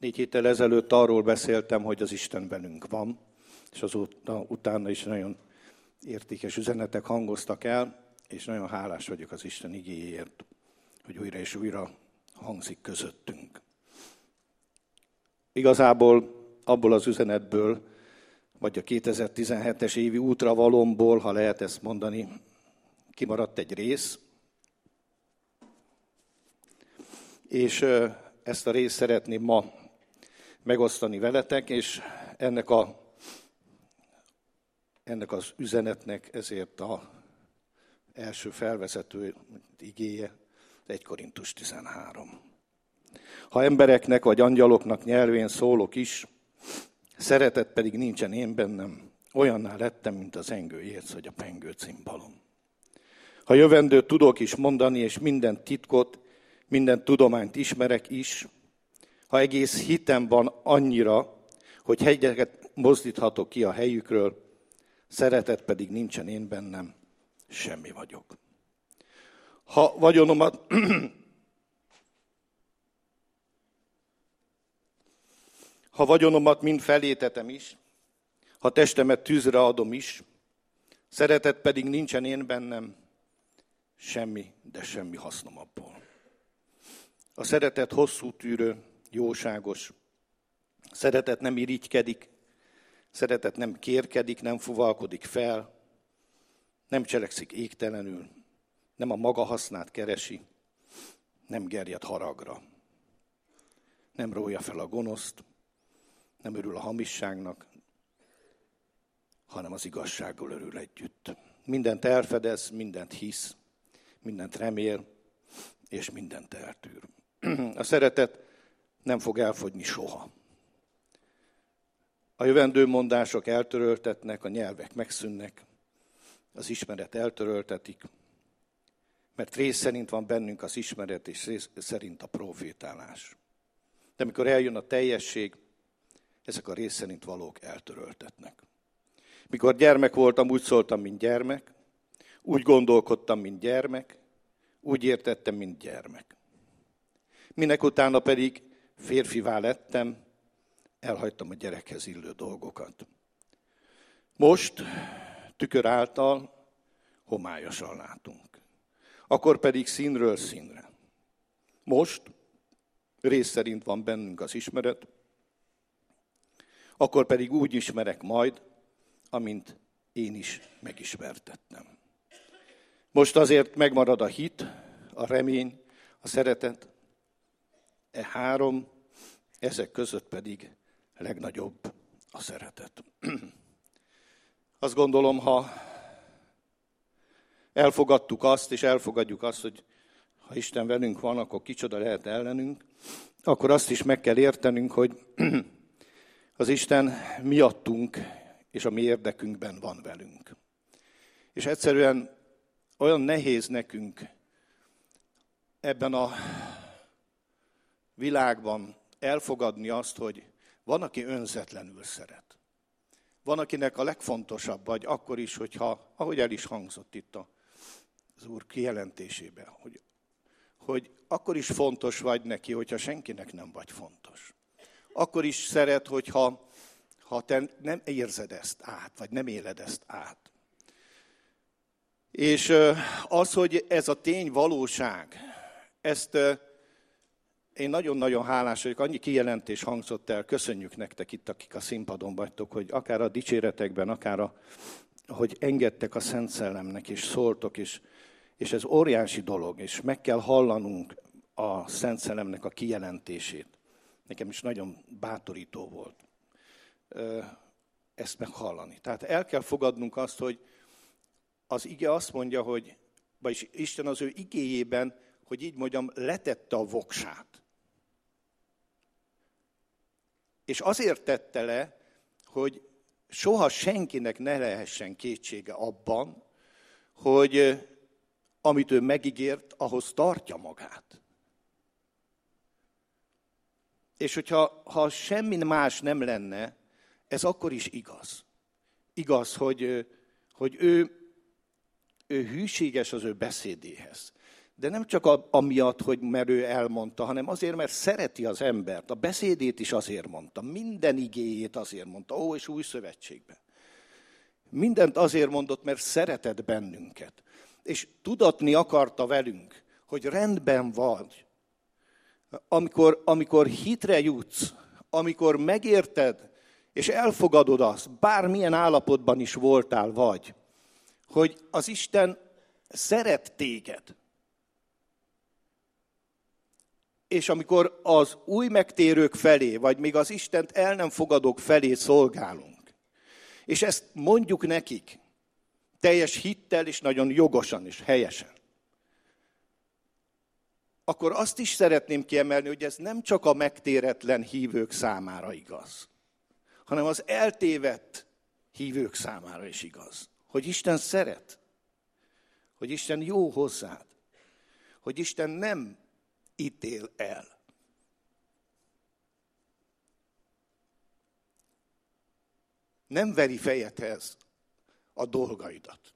Négy héttel ezelőtt arról beszéltem, hogy az Isten velünk van, és azóta utána is nagyon értékes üzenetek hangoztak el, és nagyon hálás vagyok az Isten igéért, hogy újra és újra hangzik közöttünk. Igazából abból az üzenetből, vagy a 2017-es évi útravalomból, ha lehet ezt mondani, kimaradt egy rész, és ezt a részt szeretném ma megosztani veletek, és ennek, a, ennek az üzenetnek ezért a első felvezető igéje 1 Korintus 13. Ha embereknek vagy angyaloknak nyelvén szólok is, szeretet pedig nincsen én bennem, olyanná lettem, mint az engő érsz, vagy a pengő cimbalom. Ha jövendőt tudok is mondani, és minden titkot, minden tudományt ismerek is, ha egész hitem van annyira, hogy hegyeket mozdíthatok ki a helyükről, szeretet pedig nincsen én bennem, semmi vagyok. Ha vagyonomat Ha vagyonomat mind felétetem is, ha testemet tűzre adom is, szeretet pedig nincsen én bennem, semmi, de semmi hasznom abból. A szeretet hosszú tűrő, jóságos. Szeretet nem irigykedik, szeretet nem kérkedik, nem fuvalkodik fel, nem cselekszik égtelenül, nem a maga hasznát keresi, nem gerjed haragra, nem rója fel a gonoszt, nem örül a hamisságnak, hanem az igazsággal örül együtt. Mindent elfedez, mindent hisz, mindent remél, és mindent eltűr. A szeretet nem fog elfogyni soha. A jövendő mondások eltöröltetnek, a nyelvek megszűnnek, az ismeret eltöröltetik, mert rész szerint van bennünk az ismeret, és rész szerint a profétálás. De amikor eljön a teljesség, ezek a rész szerint valók eltöröltetnek. Mikor gyermek voltam, úgy szóltam, mint gyermek, úgy gondolkodtam, mint gyermek, úgy értettem, mint gyermek. Minek utána pedig férfivá lettem, elhagytam a gyerekhez illő dolgokat. Most tükör által homályosan látunk. Akkor pedig színről színre. Most rész szerint van bennünk az ismeret, akkor pedig úgy ismerek majd, amint én is megismertettem. Most azért megmarad a hit, a remény, a szeretet, e három, ezek között pedig legnagyobb a szeretet. Azt gondolom, ha elfogadtuk azt, és elfogadjuk azt, hogy ha Isten velünk van, akkor kicsoda lehet ellenünk, akkor azt is meg kell értenünk, hogy az Isten miattunk és a mi érdekünkben van velünk. És egyszerűen olyan nehéz nekünk ebben a világban elfogadni azt, hogy van, aki önzetlenül szeret. Van, akinek a legfontosabb vagy akkor is, hogyha, ahogy el is hangzott itt az Úr kijelentésében, hogy, hogy akkor is fontos vagy neki, hogyha senkinek nem vagy fontos. Akkor is szeret, hogyha ha te nem érzed ezt át, vagy nem éled ezt át. És az, hogy ez a tény valóság, ezt én nagyon-nagyon hálás vagyok, annyi kijelentés hangzott el, köszönjük nektek itt, akik a színpadon vagytok, hogy akár a dicséretekben, akár a, hogy engedtek a Szent Szellemnek, és szóltok, és, és ez óriási dolog, és meg kell hallanunk a Szent Szellemnek a kijelentését. Nekem is nagyon bátorító volt ezt meghallani. Tehát el kell fogadnunk azt, hogy az ige azt mondja, hogy, vagyis Isten az ő igéjében, hogy így mondjam, letette a voksát. És azért tette le, hogy soha senkinek ne lehessen kétsége abban, hogy amit ő megígért, ahhoz tartja magát. És hogyha ha semmi más nem lenne, ez akkor is igaz. Igaz, hogy, hogy ő, ő hűséges az ő beszédéhez. De nem csak a, amiatt, hogy mert ő elmondta, hanem azért, mert szereti az embert. A beszédét is azért mondta, minden igéjét azért mondta, ó, és új szövetségben. Mindent azért mondott, mert szeretett bennünket. És tudatni akarta velünk, hogy rendben vagy. Amikor, amikor hitre jutsz, amikor megérted, és elfogadod azt, bármilyen állapotban is voltál vagy, hogy az Isten szeret téged. És amikor az új megtérők felé, vagy még az Istent el nem fogadók felé szolgálunk, és ezt mondjuk nekik, teljes hittel és nagyon jogosan és helyesen, akkor azt is szeretném kiemelni, hogy ez nem csak a megtéretlen hívők számára igaz, hanem az eltévedt hívők számára is igaz. Hogy Isten szeret, hogy Isten jó hozzád, hogy Isten nem ítél el. Nem veri fejedhez a dolgaidat.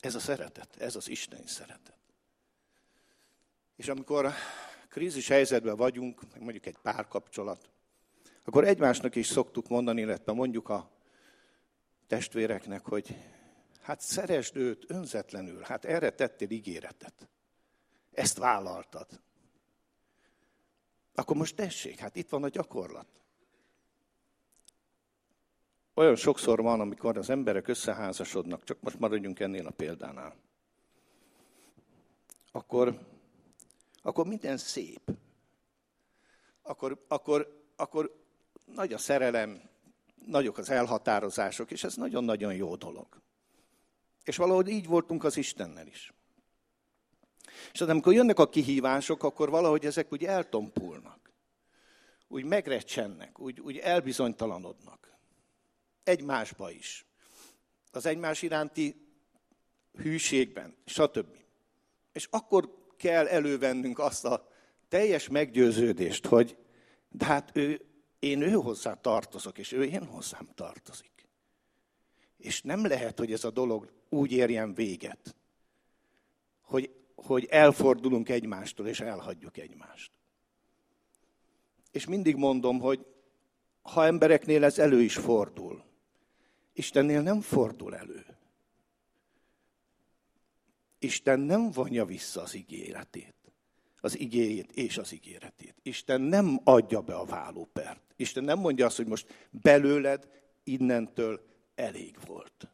Ez a szeretet, ez az Isten szeretet. És amikor krízis helyzetben vagyunk, mondjuk egy párkapcsolat, akkor egymásnak is szoktuk mondani, illetve mondjuk a testvéreknek, hogy hát szeresd őt önzetlenül, hát erre tettél ígéretet. Ezt vállaltad. Akkor most tessék, hát itt van a gyakorlat. Olyan sokszor van, amikor az emberek összeházasodnak, csak most maradjunk ennél a példánál. Akkor, akkor minden szép. Akkor, akkor, akkor nagy a szerelem, nagyok az elhatározások, és ez nagyon-nagyon jó dolog. És valahogy így voltunk az Istennel is. És az, amikor jönnek a kihívások, akkor valahogy ezek úgy eltompulnak. Úgy megrecsennek, úgy, úgy elbizonytalanodnak egymásba is. Az egymás iránti hűségben, stb. És akkor kell elővennünk azt a teljes meggyőződést, hogy de hát ő, én ő hozzá tartozok, és ő én hozzám tartozik. És nem lehet, hogy ez a dolog úgy érjen véget, hogy, hogy elfordulunk egymástól, és elhagyjuk egymást. És mindig mondom, hogy ha embereknél ez elő is fordul, Istennél nem fordul elő. Isten nem vonja vissza az ígéretét. Az igéjét és az ígéretét. Isten nem adja be a vállópert. Isten nem mondja azt, hogy most belőled innentől elég volt.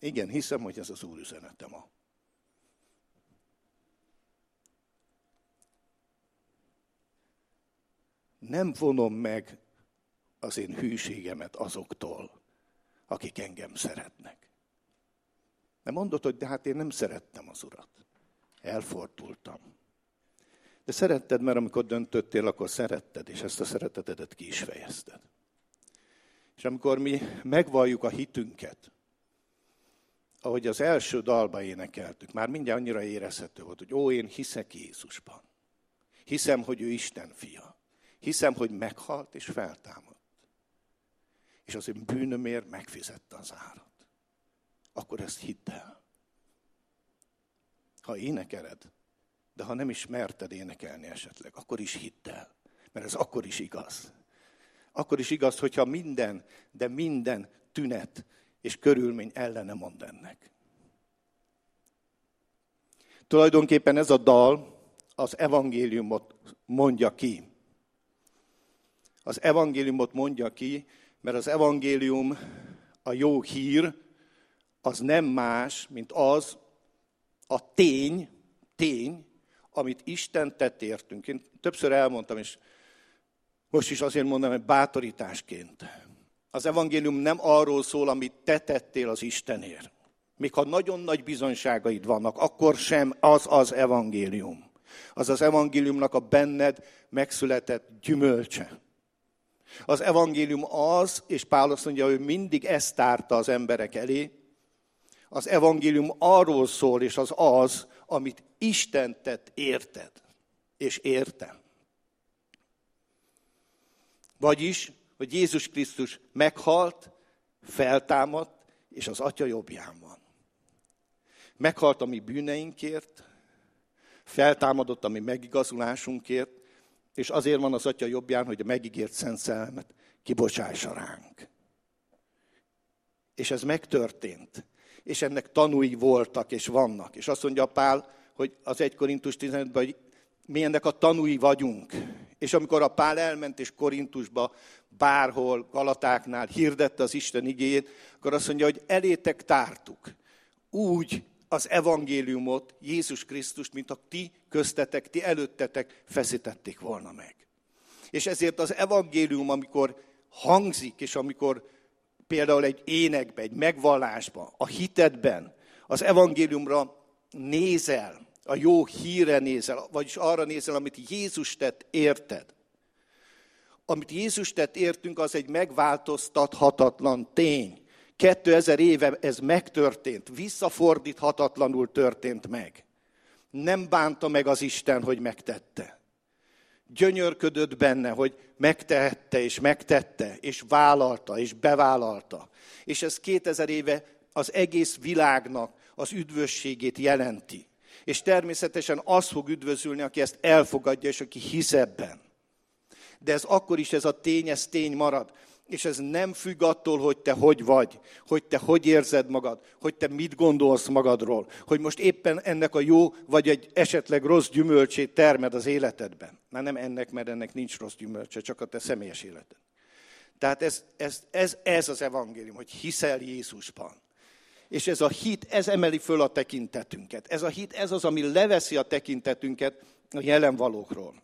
Igen, hiszem, hogy ez az Úr üzenete ma. nem vonom meg az én hűségemet azoktól, akik engem szeretnek. Nem mondod, hogy de hát én nem szerettem az urat. Elfordultam. De szeretted, mert amikor döntöttél, akkor szeretted, és ezt a szeretetedet ki is fejezted. És amikor mi megvalljuk a hitünket, ahogy az első dalba énekeltük, már mindjárt annyira érezhető volt, hogy ó, én hiszek Jézusban. Hiszem, hogy ő Isten fia. Hiszem, hogy meghalt és feltámadt. És az én bűnömért megfizette az árat. Akkor ezt hidd el. Ha énekeled, de ha nem is merted énekelni esetleg, akkor is hidd el. Mert ez akkor is igaz. Akkor is igaz, hogyha minden, de minden tünet és körülmény ellene mond ennek. Tulajdonképpen ez a dal az evangéliumot mondja ki az evangéliumot mondja ki, mert az evangélium, a jó hír, az nem más, mint az a tény, tény, amit Isten tett értünk. Én többször elmondtam, és most is azért mondom, hogy bátorításként. Az evangélium nem arról szól, amit te tettél az Istenért. Még ha nagyon nagy bizonyságaid vannak, akkor sem az az evangélium. Az az evangéliumnak a benned megszületett gyümölcse. Az evangélium az, és Pál azt mondja, hogy mindig ezt tárta az emberek elé, Az evangélium arról szól, és az az, amit Isten tett érted, és értem. Vagyis, hogy Jézus Krisztus meghalt, feltámadt, és az Atya jobbján van. Meghalt a mi bűneinkért, feltámadott a mi megigazulásunkért, és azért van az Atya jobbján, hogy a megígért Szent Szellemet kibocsássa ránk. És ez megtörtént. És ennek tanúi voltak, és vannak. És azt mondja Pál, hogy az 1 Korintus 15-ben, hogy mi ennek a tanúi vagyunk. És amikor a Pál elment és Korintusba, bárhol, Galatáknál hirdette az Isten igéjét, akkor azt mondja, hogy elétek tártuk. Úgy az evangéliumot, Jézus Krisztust, mint a ti köztetek, ti előttetek feszítették volna meg. És ezért az evangélium, amikor hangzik, és amikor például egy énekbe, egy megvallásba, a hitedben, az evangéliumra nézel, a jó híre nézel, vagyis arra nézel, amit Jézus tett, érted. Amit Jézus tett, értünk, az egy megváltoztathatatlan tény. 2000 éve ez megtörtént, visszafordíthatatlanul történt meg. Nem bánta meg az Isten, hogy megtette. Gyönyörködött benne, hogy megtehette, és megtette, és vállalta, és bevállalta. És ez 2000 éve az egész világnak az üdvösségét jelenti. És természetesen az fog üdvözülni, aki ezt elfogadja, és aki hisz ebben. De ez akkor is ez a tény, ez tény marad. És ez nem függ attól, hogy te hogy vagy, hogy te hogy érzed magad, hogy te mit gondolsz magadról, hogy most éppen ennek a jó vagy egy esetleg rossz gyümölcsét termed az életedben. Már nem ennek, mert ennek nincs rossz gyümölcse, csak a te személyes életed. Tehát ez, ez, ez, ez az evangélium, hogy hiszel Jézusban. És ez a hit, ez emeli föl a tekintetünket. Ez a hit, ez az, ami leveszi a tekintetünket a jelen valókról.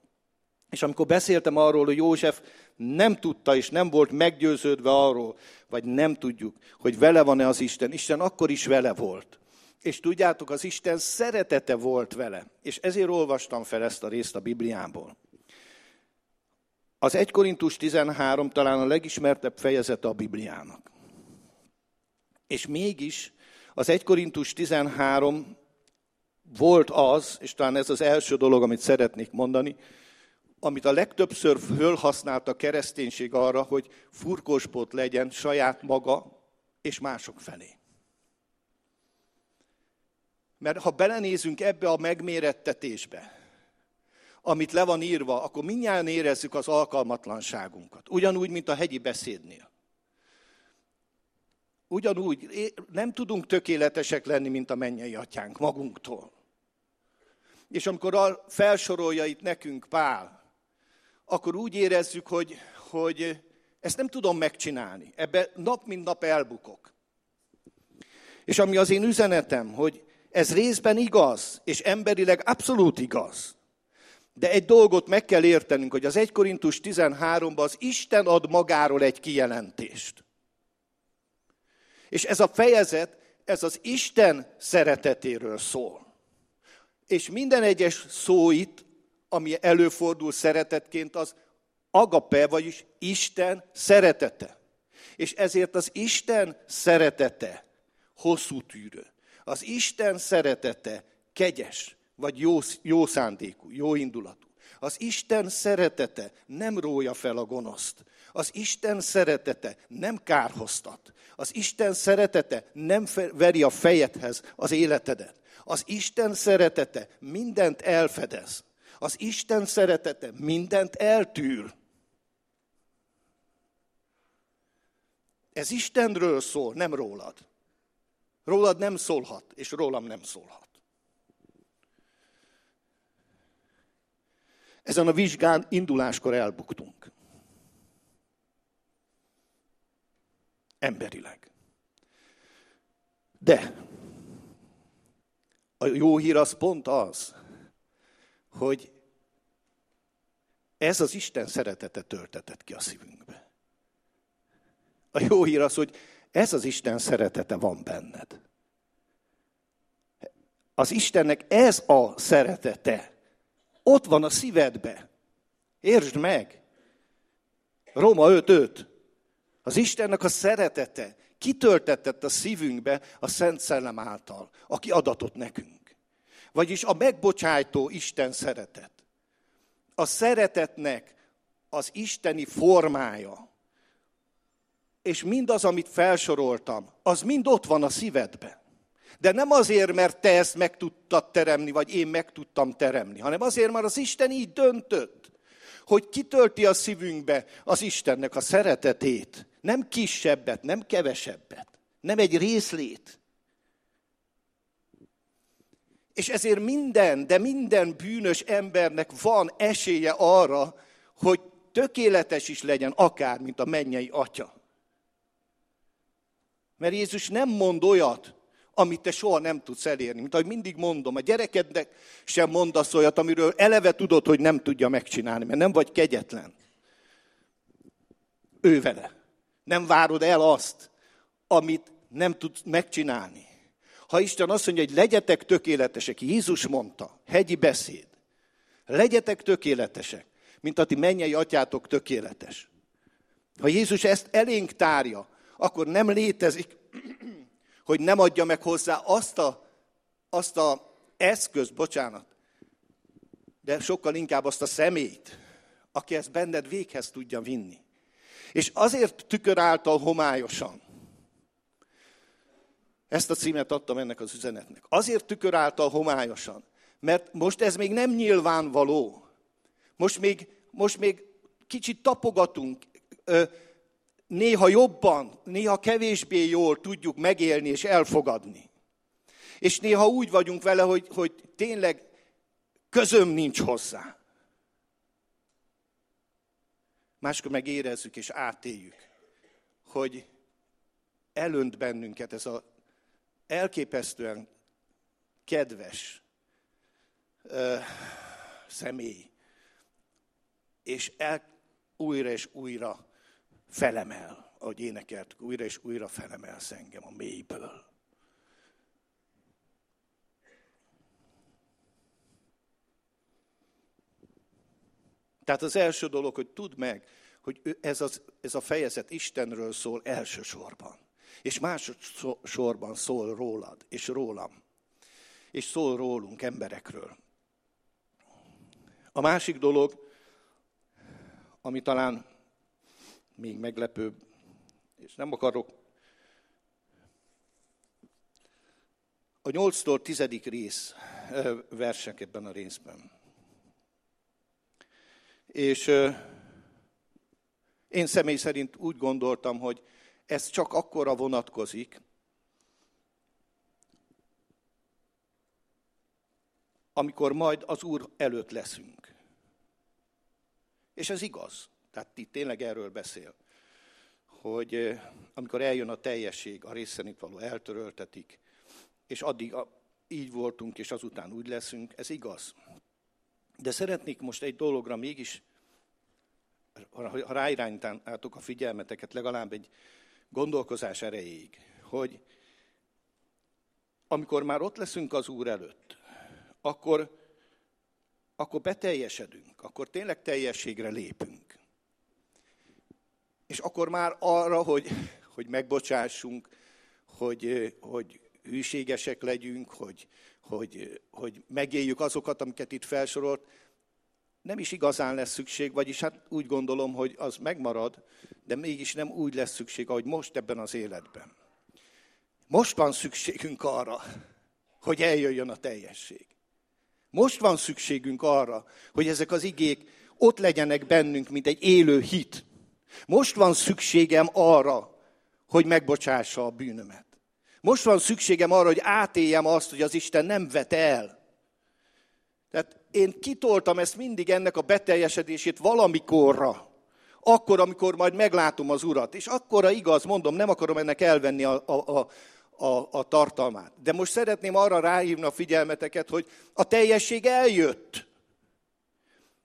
És amikor beszéltem arról, hogy József nem tudta és nem volt meggyőződve arról, vagy nem tudjuk, hogy vele van-e az Isten, Isten akkor is vele volt. És tudjátok, az Isten szeretete volt vele. És ezért olvastam fel ezt a részt a Bibliából. Az 1 Korintus 13 talán a legismertebb fejezete a Bibliának. És mégis az 1 Korintus 13 volt az, és talán ez az első dolog, amit szeretnék mondani, amit a legtöbbször fölhasznált a kereszténység arra, hogy furkósbot legyen saját maga és mások felé. Mert ha belenézünk ebbe a megmérettetésbe, amit le van írva, akkor mindjárt érezzük az alkalmatlanságunkat. Ugyanúgy, mint a hegyi beszédnél. Ugyanúgy nem tudunk tökéletesek lenni, mint a mennyei atyánk magunktól. És amikor felsorolja itt nekünk Pál, akkor úgy érezzük, hogy, hogy ezt nem tudom megcsinálni. Ebbe nap mint nap elbukok. És ami az én üzenetem, hogy ez részben igaz, és emberileg abszolút igaz. De egy dolgot meg kell értenünk, hogy az 1 Korintus 13-ban az Isten ad magáról egy kijelentést. És ez a fejezet, ez az Isten szeretetéről szól. És minden egyes szó itt ami előfordul szeretetként, az agape, vagyis Isten szeretete. És ezért az Isten szeretete hosszú tűrő. Az Isten szeretete kegyes, vagy jó, jó szándékú, jó indulatú. Az Isten szeretete nem rója fel a gonoszt. Az Isten szeretete nem kárhoztat. Az Isten szeretete nem veri a fejedhez az életedet. Az Isten szeretete mindent elfedez. Az Isten szeretete mindent eltűr. Ez Istenről szól, nem rólad. Rólad nem szólhat, és rólam nem szólhat. Ezen a vizsgán induláskor elbuktunk. Emberileg. De a jó hír az pont az, hogy ez az Isten szeretete töltetett ki a szívünkbe. A jó hír az, hogy ez az Isten szeretete van benned. Az Istennek ez a szeretete. Ott van a szívedbe. Értsd meg. Róma 5.5. Az Istennek a szeretete kitöltetett a szívünkbe a Szent Szellem által, aki adatott nekünk. Vagyis a megbocsájtó Isten szeretet. A szeretetnek az isteni formája, és mindaz, amit felsoroltam, az mind ott van a szívedben. De nem azért, mert te ezt meg tudtad teremni, vagy én meg tudtam teremni, hanem azért, mert az Isten így döntött, hogy kitölti a szívünkbe az Istennek a szeretetét. Nem kisebbet, nem kevesebbet, nem egy részlét. És ezért minden, de minden bűnös embernek van esélye arra, hogy tökéletes is legyen, akár, mint a mennyei atya. Mert Jézus nem mond olyat, amit te soha nem tudsz elérni. Mint ahogy mindig mondom, a gyerekednek sem mondasz olyat, amiről eleve tudod, hogy nem tudja megcsinálni, mert nem vagy kegyetlen. Ő vele. Nem várod el azt, amit nem tudsz megcsinálni. Ha Isten azt mondja, hogy legyetek tökéletesek, Jézus mondta, hegyi beszéd, legyetek tökéletesek, mint a ti mennyei atyátok tökéletes. Ha Jézus ezt elénk tárja, akkor nem létezik, hogy nem adja meg hozzá azt a, azt a eszköz, bocsánat, de sokkal inkább azt a szemét, aki ezt benned véghez tudja vinni. És azért tükör által homályosan, ezt a címet adtam ennek az üzenetnek. Azért tükör által homályosan, mert most ez még nem nyilvánvaló. Most még, most még kicsit tapogatunk, néha jobban, néha kevésbé jól tudjuk megélni és elfogadni. És néha úgy vagyunk vele, hogy, hogy tényleg közöm nincs hozzá. Máskor meg érezzük és átéljük, hogy elönt bennünket ez a elképesztően kedves ö, személy, és el, újra és újra felemel, ahogy énekelt, újra és újra felemelsz engem a mélyből. Tehát az első dolog, hogy tudd meg, hogy ez, az, ez a fejezet Istenről szól elsősorban. És másodszorban szól rólad, és rólam. És szól rólunk, emberekről. A másik dolog, ami talán még meglepőbb, és nem akarok a 8-tól 10. rész versek ebben a részben. És én személy szerint úgy gondoltam, hogy ez csak akkora vonatkozik, amikor majd az Úr előtt leszünk. És ez igaz. Tehát itt tényleg erről beszél, hogy amikor eljön a teljesség, a részenit való eltöröltetik, és addig így voltunk, és azután úgy leszünk, ez igaz. De szeretnék most egy dologra mégis, ha ráirányítátok a figyelmeteket legalább egy gondolkozás erejéig, hogy amikor már ott leszünk az Úr előtt, akkor, akkor beteljesedünk, akkor tényleg teljességre lépünk. És akkor már arra, hogy, hogy megbocsássunk, hogy, hogy hűségesek legyünk, hogy, hogy, hogy megéljük azokat, amiket itt felsorolt, nem is igazán lesz szükség, vagyis hát úgy gondolom, hogy az megmarad, de mégis nem úgy lesz szükség, ahogy most ebben az életben. Most van szükségünk arra, hogy eljöjjön a teljesség. Most van szükségünk arra, hogy ezek az igék ott legyenek bennünk, mint egy élő hit. Most van szükségem arra, hogy megbocsássa a bűnömet. Most van szükségem arra, hogy átéljem azt, hogy az Isten nem vet el. Tehát én kitoltam ezt mindig ennek a beteljesedését valamikorra. Akkor, amikor majd meglátom az Urat. És akkora igaz, mondom, nem akarom ennek elvenni a, a, a, a, a tartalmát. De most szeretném arra ráhívni a figyelmeteket, hogy a teljesség eljött.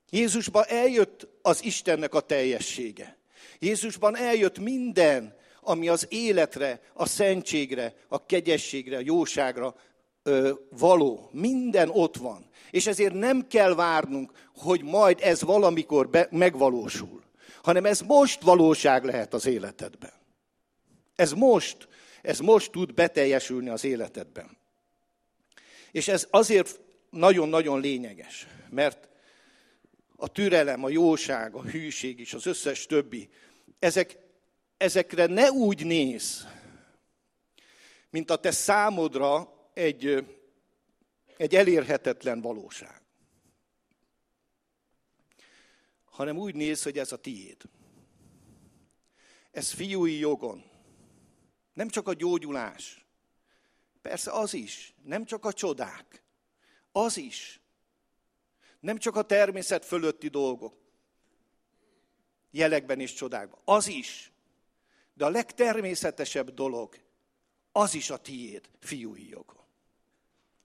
Jézusban eljött az Istennek a teljessége. Jézusban eljött minden, ami az életre, a szentségre, a kegyességre, a jóságra ö, való. Minden ott van. És ezért nem kell várnunk, hogy majd ez valamikor be, megvalósul, hanem ez most valóság lehet az életedben. Ez most, ez most tud beteljesülni az életedben. És ez azért nagyon-nagyon lényeges, mert a türelem, a jóság, a hűség és az összes többi, ezek, ezekre ne úgy néz, mint a te számodra egy, egy elérhetetlen valóság. Hanem úgy néz, hogy ez a tiéd. Ez fiúi jogon. Nem csak a gyógyulás. Persze az is. Nem csak a csodák. Az is. Nem csak a természet fölötti dolgok. Jelekben és csodákban. Az is. De a legtermészetesebb dolog, az is a tiéd, fiúi jogon.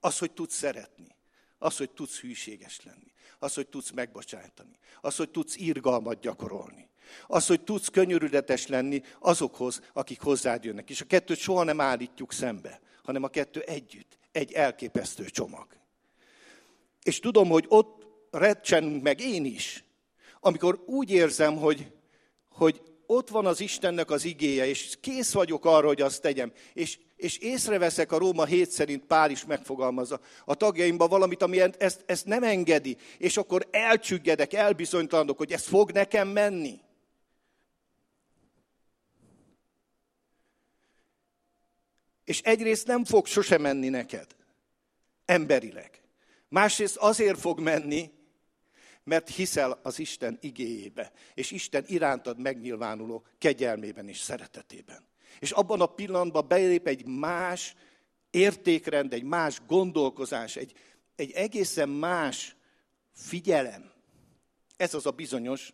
Az, hogy tudsz szeretni. Az, hogy tudsz hűséges lenni. Az, hogy tudsz megbocsátani. Az, hogy tudsz irgalmat gyakorolni. Az, hogy tudsz könyörületes lenni azokhoz, akik hozzád jönnek. És a kettőt soha nem állítjuk szembe, hanem a kettő együtt. Egy elképesztő csomag. És tudom, hogy ott recsenünk meg én is, amikor úgy érzem, hogy, hogy ott van az Istennek az igéje, és kész vagyok arra, hogy azt tegyem. És, és észreveszek a Róma 7 szerint Pál is megfogalmazza a tagjaimban valamit, ami ezt, ezt nem engedi, és akkor elcsüggedek, elbizonytalanodok, hogy ez fog nekem menni. És egyrészt nem fog sose menni neked, emberileg. Másrészt azért fog menni, mert hiszel az Isten igéjébe, és Isten irántad megnyilvánuló kegyelmében és szeretetében. És abban a pillanatban belép egy más értékrend, egy más gondolkozás, egy, egy egészen más figyelem. Ez az a bizonyos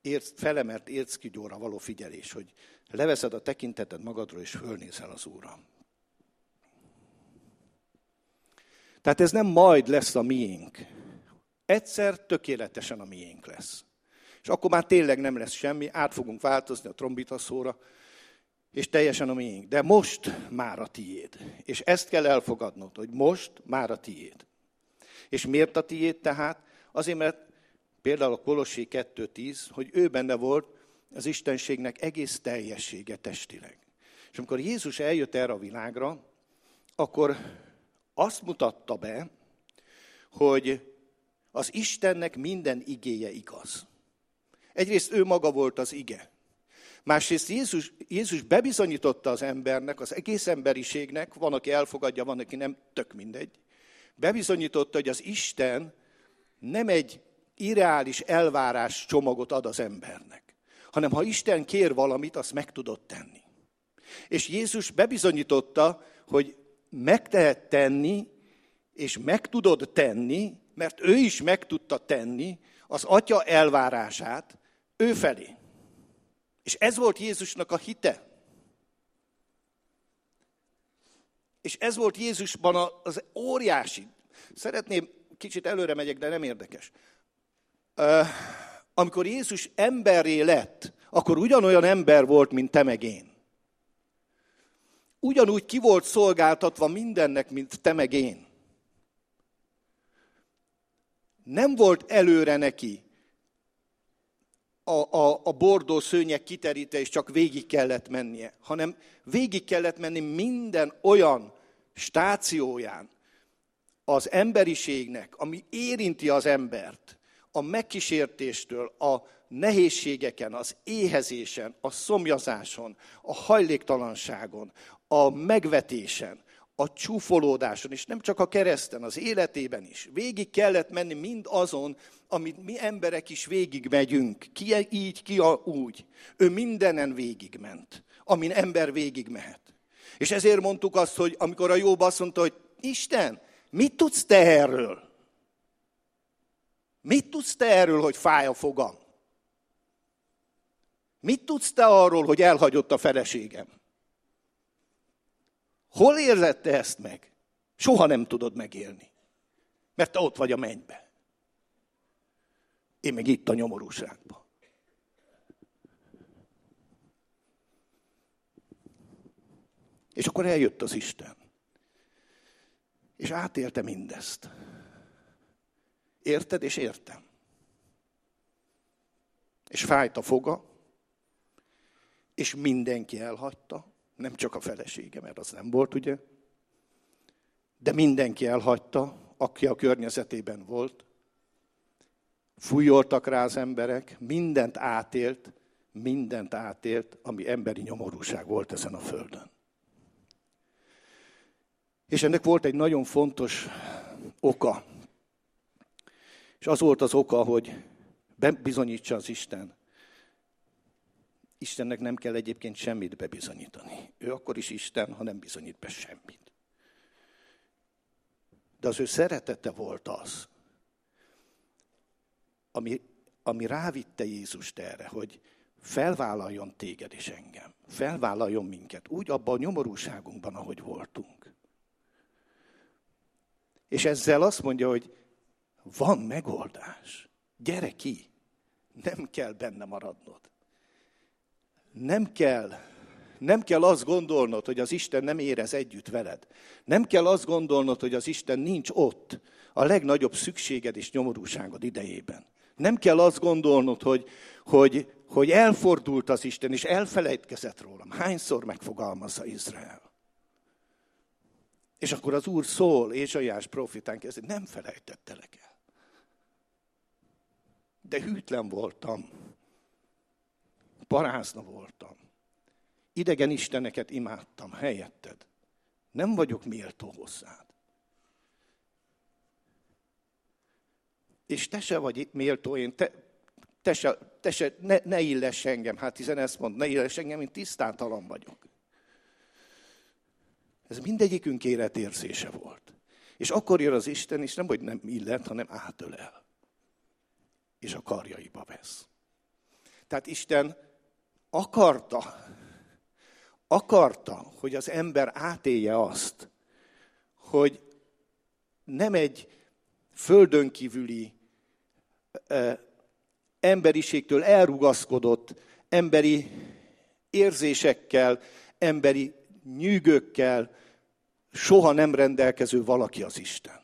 érc, felemert érckigyóra való figyelés, hogy leveszed a tekinteted magadról, és fölnézel az Úrra. Tehát ez nem majd lesz a miénk. Egyszer tökéletesen a miénk lesz. És akkor már tényleg nem lesz semmi, át fogunk változni a trombitaszóra, és teljesen a miénk. De most már a tiéd. És ezt kell elfogadnod, hogy most már a tiéd. És miért a tiéd tehát? Azért, mert például a Kolossé 2.10, hogy ő benne volt az Istenségnek egész teljessége testileg. És amikor Jézus eljött erre a világra, akkor azt mutatta be, hogy az Istennek minden igéje igaz. Egyrészt ő maga volt az ige. Másrészt Jézus, Jézus bebizonyította az embernek, az egész emberiségnek, van, aki elfogadja, van, aki nem, tök mindegy, bebizonyította, hogy az Isten nem egy irreális elvárás csomagot ad az embernek, hanem ha Isten kér valamit, azt meg tudod tenni. És Jézus bebizonyította, hogy meg tehet tenni, és meg tudod tenni, mert ő is meg tudta tenni az atya elvárását ő felé. És ez volt Jézusnak a hite. És ez volt Jézusban az óriási. Szeretném, kicsit előre megyek, de nem érdekes. Amikor Jézus emberré lett, akkor ugyanolyan ember volt, mint te meg én. Ugyanúgy ki volt szolgáltatva mindennek, mint te meg én nem volt előre neki a, a, a bordó szőnyek kiteríte, és csak végig kellett mennie, hanem végig kellett menni minden olyan stációján az emberiségnek, ami érinti az embert, a megkísértéstől, a nehézségeken, az éhezésen, a szomjazáson, a hajléktalanságon, a megvetésen, a csúfolódáson, és nem csak a kereszten, az életében is. Végig kellett menni mind azon, amit mi emberek is végig megyünk. Ki így, ki a úgy. Ő mindenen végigment, amin ember végig mehet. És ezért mondtuk azt, hogy amikor a Jobb azt mondta, hogy Isten, mit tudsz te erről? Mit tudsz te erről, hogy fáj a fogam? Mit tudsz te arról, hogy elhagyott a feleségem? Hol érzed te ezt meg? Soha nem tudod megélni. Mert te ott vagy a mennybe. Én meg itt a nyomorúságban. És akkor eljött az Isten. És átélte mindezt. Érted és értem. És fájt a foga, És mindenki elhagyta, nem csak a felesége, mert az nem volt, ugye? De mindenki elhagyta, aki a környezetében volt. Fújoltak rá az emberek, mindent átélt, mindent átélt, ami emberi nyomorúság volt ezen a földön. És ennek volt egy nagyon fontos oka. És az volt az oka, hogy bebizonyítsa az Isten. Istennek nem kell egyébként semmit bebizonyítani. Ő akkor is Isten, ha nem bizonyít be semmit. De az ő szeretete volt az, ami, ami rávitte Jézust erre, hogy felvállaljon téged és engem. Felvállaljon minket. Úgy abban a nyomorúságunkban, ahogy voltunk. És ezzel azt mondja, hogy van megoldás. Gyere ki. Nem kell benne maradnod. Nem kell, nem kell azt gondolnod, hogy az Isten nem érez együtt veled. Nem kell azt gondolnod, hogy az Isten nincs ott a legnagyobb szükséged és nyomorúságod idejében. Nem kell azt gondolnod, hogy, hogy, hogy elfordult az Isten, és elfelejtkezett rólam. Hányszor megfogalmazza Izrael? És akkor az Úr szól, Ézsaiás profitán kezdi, nem felejtettelek el. De hűtlen voltam. Parázna voltam. Idegen isteneket imádtam helyetted. Nem vagyok méltó hozzád. És te se vagy méltó, én te, te se, te se ne, ne illess engem. Hát hiszen ezt mond, ne illess engem, én tisztántalan vagyok. Ez mindegyikünk életérzése volt. És akkor jön az Isten, és nem, hogy nem illet, hanem átölel. És a karjaiba vesz. Tehát Isten akarta, akarta, hogy az ember átélje azt, hogy nem egy földön kívüli emberiségtől elrugaszkodott emberi érzésekkel, emberi nyűgökkel soha nem rendelkező valaki az Isten.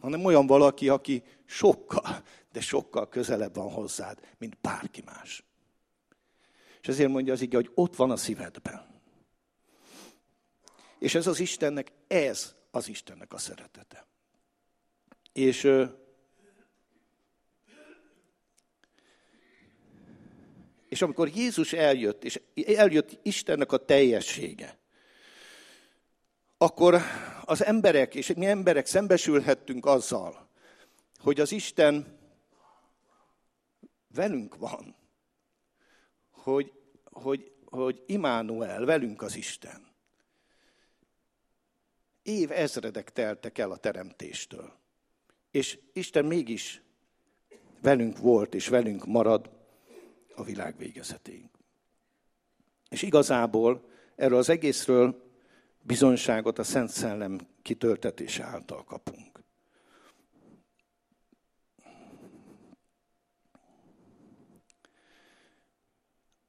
Hanem olyan valaki, aki sokkal, de sokkal közelebb van hozzád, mint bárki más. És ezért mondja az ige, hogy ott van a szívedben. És ez az Istennek, ez az Istennek a szeretete. És És amikor Jézus eljött, és eljött Istennek a teljessége, akkor az emberek, és mi emberek szembesülhettünk azzal, hogy az Isten velünk van, hogy, hogy, hogy Imánuel, velünk az Isten. Év ezredek teltek el a teremtéstől. És Isten mégis velünk volt, és velünk marad, a világ végezetéig. És igazából erről az egészről bizonyságot a Szent Szellem kitöltetése által kapunk.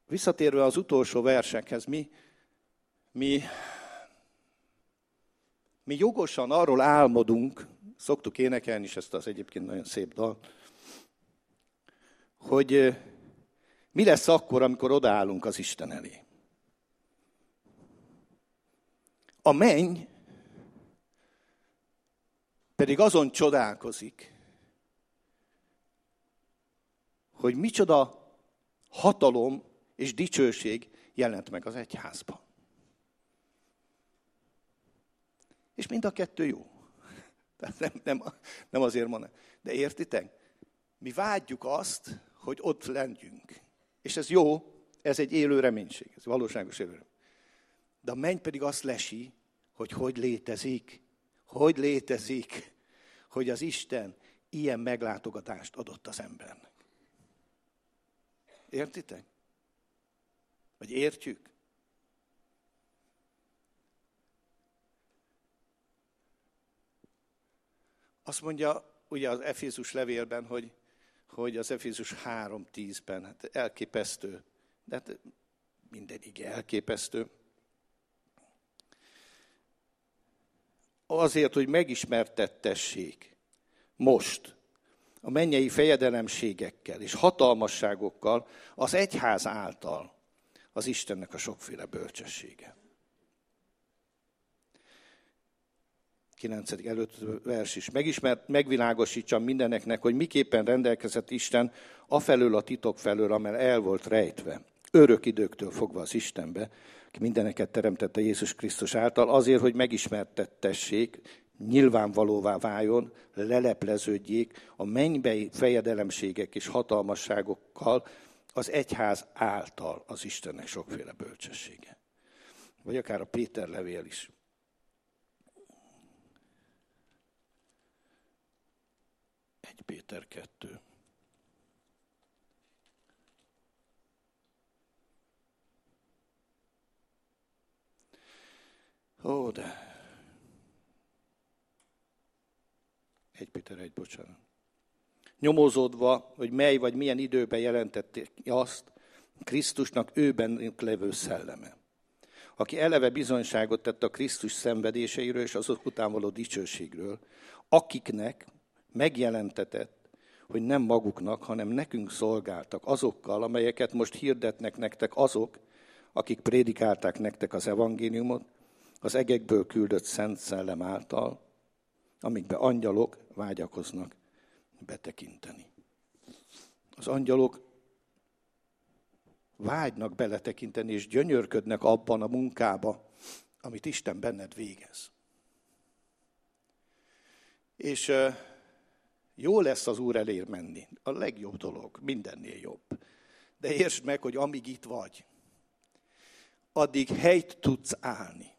Visszatérve az utolsó versekhez, mi, mi, mi jogosan arról álmodunk, szoktuk énekelni is ezt az egyébként nagyon szép dal, hogy mi lesz akkor, amikor odaállunk az Isten elé? A menny pedig azon csodálkozik, hogy micsoda hatalom és dicsőség jelent meg az egyházban. És mind a kettő jó. Tehát nem, nem, nem azért mondom. De értitek? Mi vágyjuk azt, hogy ott legyünk. És ez jó, ez egy élő reménység, ez valóságos élő De a menny pedig azt lesi, hogy hogy létezik, hogy létezik, hogy az Isten ilyen meglátogatást adott az embernek. Értitek? Vagy értjük? Azt mondja ugye az Efézus levélben, hogy hogy az Efézus 3.10-ben, hát elképesztő, de hát mindenig elképesztő. Azért, hogy megismertettessék most a mennyei fejedelemségekkel és hatalmasságokkal az egyház által az Istennek a sokféle bölcsessége. 9. előtt vers is. Megismert, megvilágosítsam mindeneknek, hogy miképpen rendelkezett Isten afelől a titok felől, amely el volt rejtve. Örök időktől fogva az Istenbe, ki mindeneket teremtette Jézus Krisztus által, azért, hogy megismertettessék, nyilvánvalóvá váljon, lelepleződjék a mennybei fejedelemségek és hatalmasságokkal az egyház által az Istennek sokféle bölcsessége. Vagy akár a Péter levél is. Egy Péter kettő. Ó, de Egy Péter egy, bocsánat. Nyomozódva, hogy mely vagy milyen időben jelentették azt, Krisztusnak őben levő szelleme, aki eleve bizonyságot tett a Krisztus szenvedéseiről és azok után való dicsőségről, akiknek megjelentetett, hogy nem maguknak, hanem nekünk szolgáltak azokkal, amelyeket most hirdetnek nektek azok, akik prédikálták nektek az evangéliumot, az egekből küldött Szent Szellem által, amikbe angyalok vágyakoznak betekinteni. Az angyalok vágynak beletekinteni, és gyönyörködnek abban a munkába, amit Isten benned végez. És jó lesz az Úr elér menni. A legjobb dolog, mindennél jobb. De értsd meg, hogy amíg itt vagy, addig helyt tudsz állni.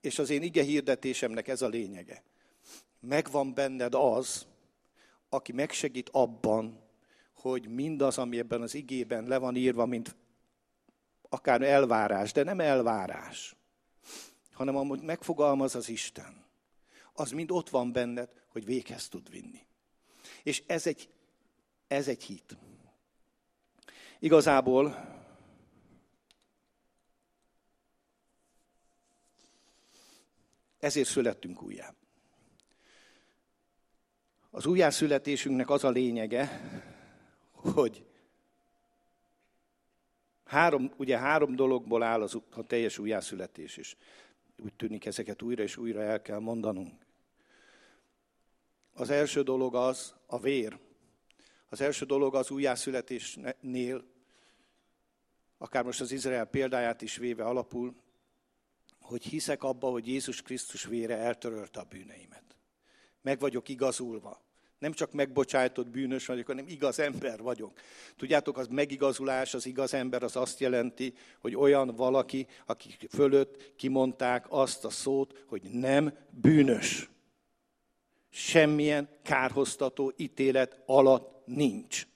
És az én ige hirdetésemnek ez a lényege megvan benned az, aki megsegít abban, hogy mindaz, ami ebben az igében le van írva, mint akár elvárás, de nem elvárás, hanem amit megfogalmaz az Isten, az mind ott van benned, hogy véghez tud vinni. És ez egy, ez egy hit. Igazából ezért születtünk újjá. Az újjászületésünknek az a lényege, hogy három, ugye három dologból áll az, a teljes újjászületés, és úgy tűnik ezeket újra és újra el kell mondanunk. Az első dolog az a vér. Az első dolog az újjászületésnél, akár most az Izrael példáját is véve alapul, hogy hiszek abba, hogy Jézus Krisztus vére eltörölte a bűneimet meg vagyok igazulva. Nem csak megbocsájtott bűnös vagyok, hanem igaz ember vagyok. Tudjátok, az megigazulás, az igaz ember az azt jelenti, hogy olyan valaki, aki fölött kimondták azt a szót, hogy nem bűnös. Semmilyen kárhoztató ítélet alatt nincs.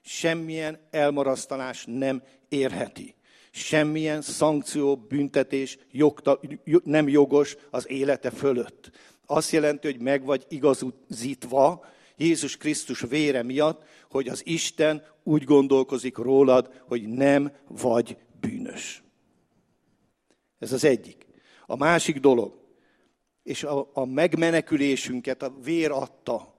Semmilyen elmarasztalás nem érheti. Semmilyen szankció, büntetés jogta, nem jogos az élete fölött azt jelenti, hogy meg vagy igazítva Jézus Krisztus vére miatt, hogy az Isten úgy gondolkozik rólad, hogy nem vagy bűnös. Ez az egyik. A másik dolog, és a, a megmenekülésünket a vér adta.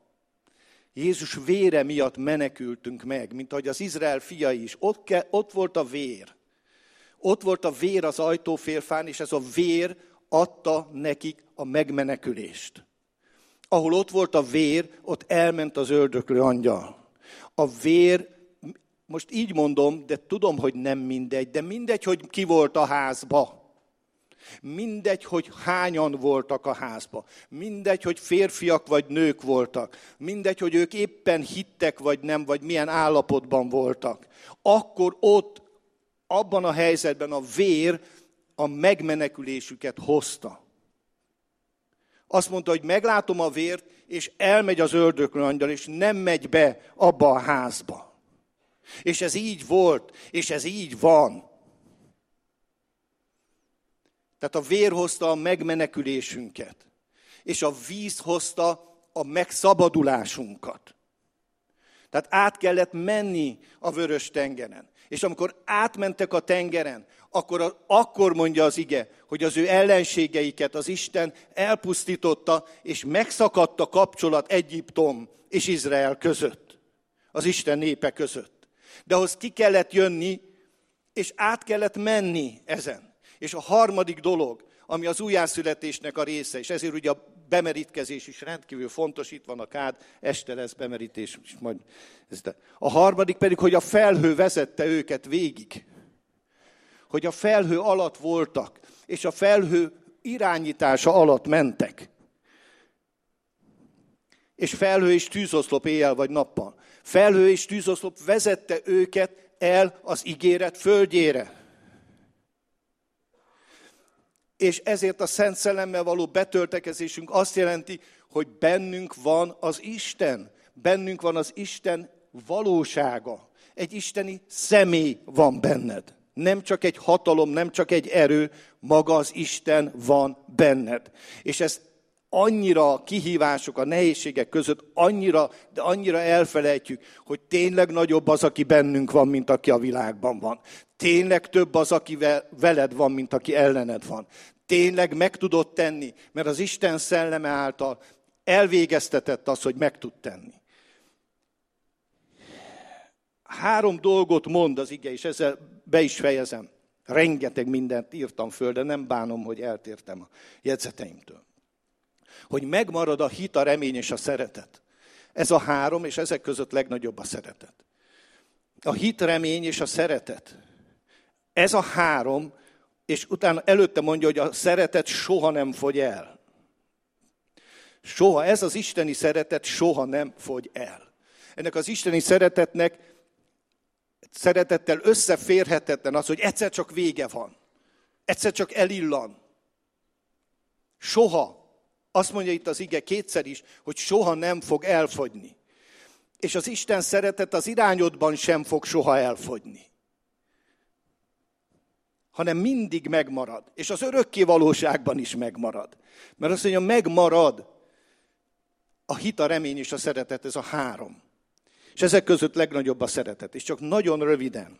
Jézus vére miatt menekültünk meg, mint ahogy az Izrael fiai is. Ott, ke, ott volt a vér. Ott volt a vér az ajtófélfán, és ez a vér adta nekik a megmenekülést. Ahol ott volt a vér, ott elment az öldöklő angyal. A vér, most így mondom, de tudom, hogy nem mindegy, de mindegy, hogy ki volt a házba. Mindegy, hogy hányan voltak a házba. Mindegy, hogy férfiak vagy nők voltak. Mindegy, hogy ők éppen hittek vagy nem, vagy milyen állapotban voltak. Akkor ott, abban a helyzetben a vér a megmenekülésüket hozta. Azt mondta, hogy meglátom a vért, és elmegy az ördöklő angyal, és nem megy be abba a házba. És ez így volt, és ez így van. Tehát a vér hozta a megmenekülésünket, és a víz hozta a megszabadulásunkat. Tehát át kellett menni a vörös tengeren. És amikor átmentek a tengeren, akkor, akkor mondja az ige, hogy az ő ellenségeiket az Isten elpusztította, és megszakadt a kapcsolat Egyiptom és Izrael között. Az Isten népe között. De ahhoz ki kellett jönni, és át kellett menni ezen. És a harmadik dolog, ami az újjászületésnek a része, és ezért ugye a bemerítkezés is rendkívül fontos, itt van a kád, este lesz bemerítés, és majd ez de. A harmadik pedig, hogy a felhő vezette őket végig. Hogy a felhő alatt voltak, és a felhő irányítása alatt mentek. És felhő és tűzoszlop éjjel vagy nappal. Felhő és tűzoszlop vezette őket el az ígéret földjére. És ezért a Szent Szellemmel való betöltekezésünk azt jelenti, hogy bennünk van az Isten. Bennünk van az Isten valósága. Egy isteni személy van benned. Nem csak egy hatalom, nem csak egy erő, maga az Isten van benned. És ez annyira a kihívások, a nehézségek között annyira, de annyira elfelejtjük, hogy tényleg nagyobb az, aki bennünk van, mint aki a világban van. Tényleg több az, aki veled van, mint aki ellened van. Tényleg meg tudod tenni, mert az Isten szelleme által elvégeztetett az, hogy meg tud tenni. Három dolgot mond az ige, és ezzel be is fejezem. Rengeteg mindent írtam föl, de nem bánom, hogy eltértem a jegyzeteimtől hogy megmarad a hit, a remény és a szeretet. Ez a három, és ezek között legnagyobb a szeretet. A hit, remény és a szeretet. Ez a három, és utána előtte mondja, hogy a szeretet soha nem fogy el. Soha, ez az isteni szeretet soha nem fogy el. Ennek az isteni szeretetnek szeretettel összeférhetetlen az, hogy egyszer csak vége van. Egyszer csak elillan. Soha. Azt mondja itt az ige kétszer is, hogy soha nem fog elfogyni. És az Isten szeretet az irányodban sem fog soha elfogyni. Hanem mindig megmarad. És az örökké valóságban is megmarad. Mert azt mondja, megmarad a hit, a remény és a szeretet, ez a három. És ezek között legnagyobb a szeretet. És csak nagyon röviden.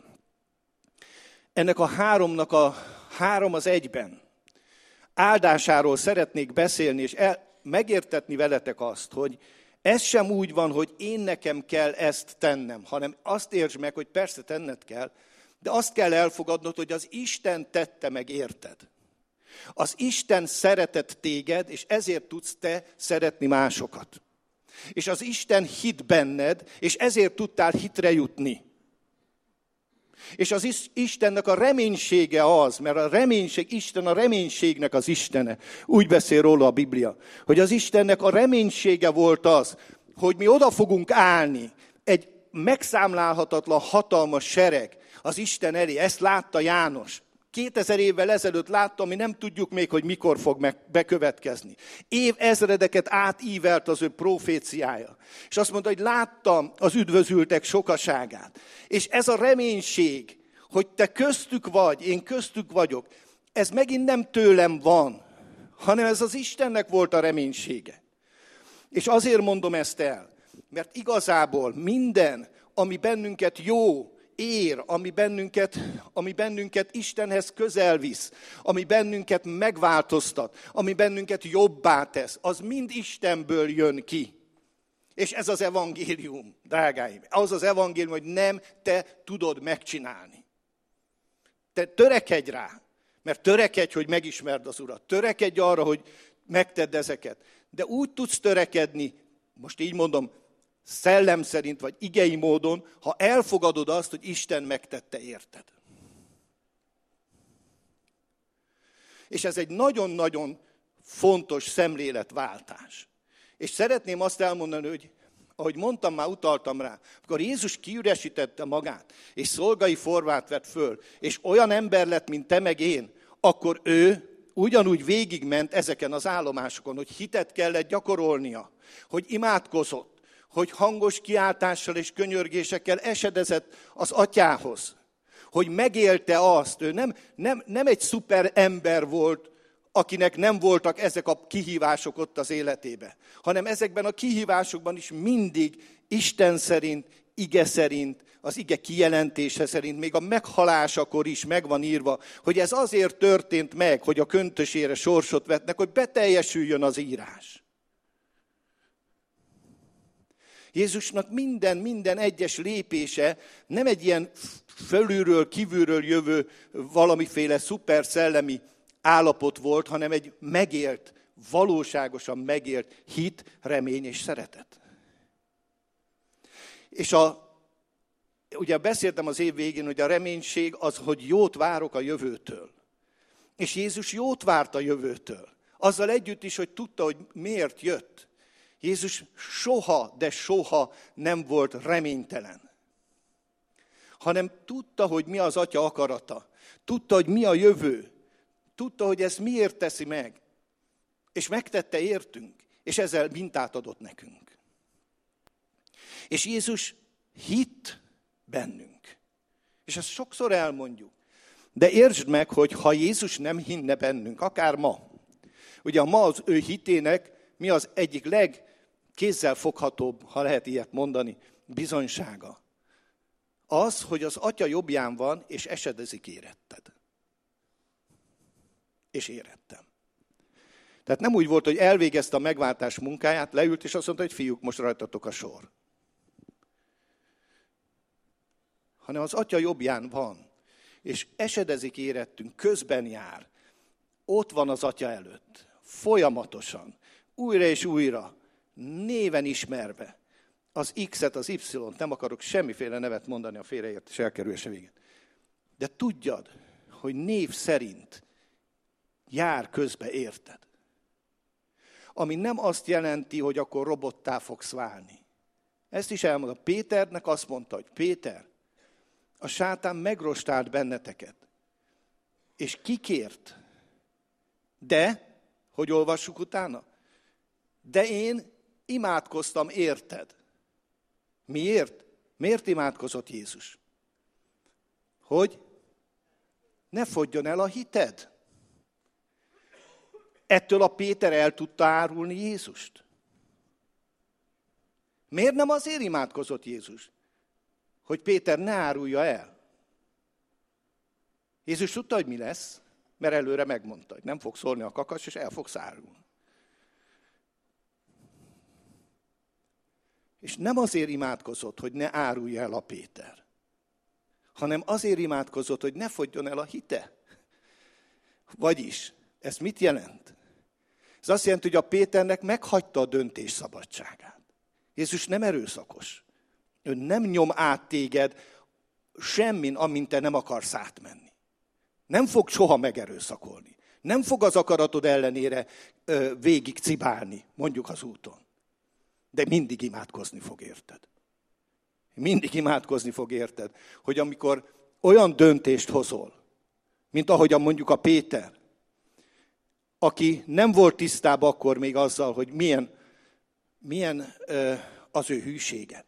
Ennek a háromnak a három az egyben áldásáról szeretnék beszélni, és el, megértetni veletek azt, hogy ez sem úgy van, hogy én nekem kell ezt tennem, hanem azt értsd meg, hogy persze tenned kell, de azt kell elfogadnod, hogy az Isten tette meg érted. Az Isten szeretett téged, és ezért tudsz te szeretni másokat. És az Isten hit benned, és ezért tudtál hitre jutni. És az Istennek a reménysége az, mert a reménység, Isten a reménységnek az Istene. Úgy beszél róla a Biblia, hogy az Istennek a reménysége volt az, hogy mi oda fogunk állni, egy megszámlálhatatlan hatalmas sereg az Isten elé. Ezt látta János. 2000 évvel ezelőtt láttam, mi nem tudjuk még, hogy mikor fog meg, bekövetkezni. Év ezredeket átívelt az ő proféciája. És azt mondta, hogy láttam az üdvözültek sokaságát. És ez a reménység, hogy te köztük vagy, én köztük vagyok, ez megint nem tőlem van, hanem ez az Istennek volt a reménysége. És azért mondom ezt el, mert igazából minden, ami bennünket jó, ér, ami bennünket, ami bennünket Istenhez közel visz, ami bennünket megváltoztat, ami bennünket jobbá tesz, az mind Istenből jön ki. És ez az evangélium, drágáim. Az az evangélium, hogy nem te tudod megcsinálni. Te törekedj rá, mert törekedj, hogy megismerd az Urat. Törekedj arra, hogy megtedd ezeket. De úgy tudsz törekedni, most így mondom, szellem szerint, vagy igei módon, ha elfogadod azt, hogy Isten megtette érted. És ez egy nagyon-nagyon fontos szemléletváltás. És szeretném azt elmondani, hogy ahogy mondtam, már utaltam rá, akkor Jézus kiüresítette magát, és szolgai formát vett föl, és olyan ember lett, mint te meg én, akkor ő ugyanúgy végigment ezeken az állomásokon, hogy hitet kellett gyakorolnia, hogy imádkozott, hogy hangos kiáltással és könyörgésekkel esedezett az atyához, hogy megélte azt, ő nem, nem, nem egy szuper ember volt, akinek nem voltak ezek a kihívások ott az életébe, hanem ezekben a kihívásokban is mindig Isten szerint, ige szerint az ige kijelentése szerint még a meghalásakor is megvan írva, hogy ez azért történt meg, hogy a köntösére sorsot vetnek, hogy beteljesüljön az írás. Jézusnak minden, minden egyes lépése nem egy ilyen fölülről, kívülről jövő valamiféle szuper szellemi állapot volt, hanem egy megélt, valóságosan megélt hit, remény és szeretet. És a, ugye beszéltem az év végén, hogy a reménység az, hogy jót várok a jövőtől. És Jézus jót várt a jövőtől. Azzal együtt is, hogy tudta, hogy miért jött. Jézus soha, de soha nem volt reménytelen. Hanem tudta, hogy mi az atya akarata. Tudta, hogy mi a jövő. Tudta, hogy ezt miért teszi meg. És megtette értünk. És ezzel mintát adott nekünk. És Jézus hitt bennünk. És ezt sokszor elmondjuk. De értsd meg, hogy ha Jézus nem hinne bennünk, akár ma, ugye ma az ő hitének mi az egyik legkézzel foghatóbb, ha lehet ilyet mondani, bizonysága. Az, hogy az atya jobbján van, és esedezik éretted. És érettem. Tehát nem úgy volt, hogy elvégezte a megváltás munkáját, leült, és azt mondta, hogy fiúk, most rajtatok a sor. hanem az atya jobbján van. És esedezik érettünk, közben jár. Ott van az atya előtt. Folyamatosan. Újra és újra. Néven ismerve. Az X-et, az Y-t, nem akarok semmiféle nevet mondani a félreértés elkerülése végén. De tudjad, hogy név szerint jár közbe érted. Ami nem azt jelenti, hogy akkor robottá fogsz válni. Ezt is elmondta. Péternek azt mondta, hogy Péter, a sátán megrostált benneteket. És kikért. De, hogy olvassuk utána? De én imádkoztam, érted? Miért? Miért imádkozott Jézus? Hogy ne fogjon el a hited. Ettől a Péter el tudta árulni Jézust. Miért nem azért imádkozott Jézus? hogy Péter ne árulja el. Jézus tudta, hogy mi lesz, mert előre megmondta, hogy nem fog szólni a kakas, és el fog árulni. És nem azért imádkozott, hogy ne árulja el a Péter, hanem azért imádkozott, hogy ne fogjon el a hite. Vagyis, ez mit jelent? Ez azt jelenti, hogy a Péternek meghagyta a döntés szabadságát. Jézus nem erőszakos. Ő nem nyom át téged semmin, amint te nem akarsz átmenni. Nem fog soha megerőszakolni. Nem fog az akaratod ellenére ö, végig cibálni, mondjuk az úton. De mindig imádkozni fog érted. Mindig imádkozni fog érted, hogy amikor olyan döntést hozol, mint ahogyan mondjuk a Péter, aki nem volt tisztában akkor még azzal, hogy milyen, milyen ö, az ő hűsége.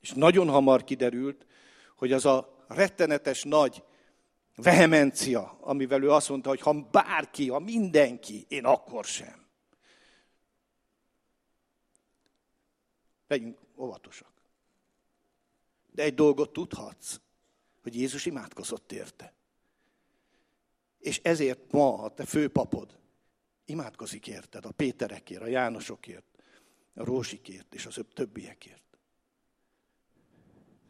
És nagyon hamar kiderült, hogy az a rettenetes nagy vehemencia, amivel ő azt mondta, hogy ha bárki, ha mindenki, én akkor sem. Legyünk óvatosak. De egy dolgot tudhatsz, hogy Jézus imádkozott érte. És ezért ma a te főpapod imádkozik érted, a Péterekért, a Jánosokért, a Rózsikért és az többiekért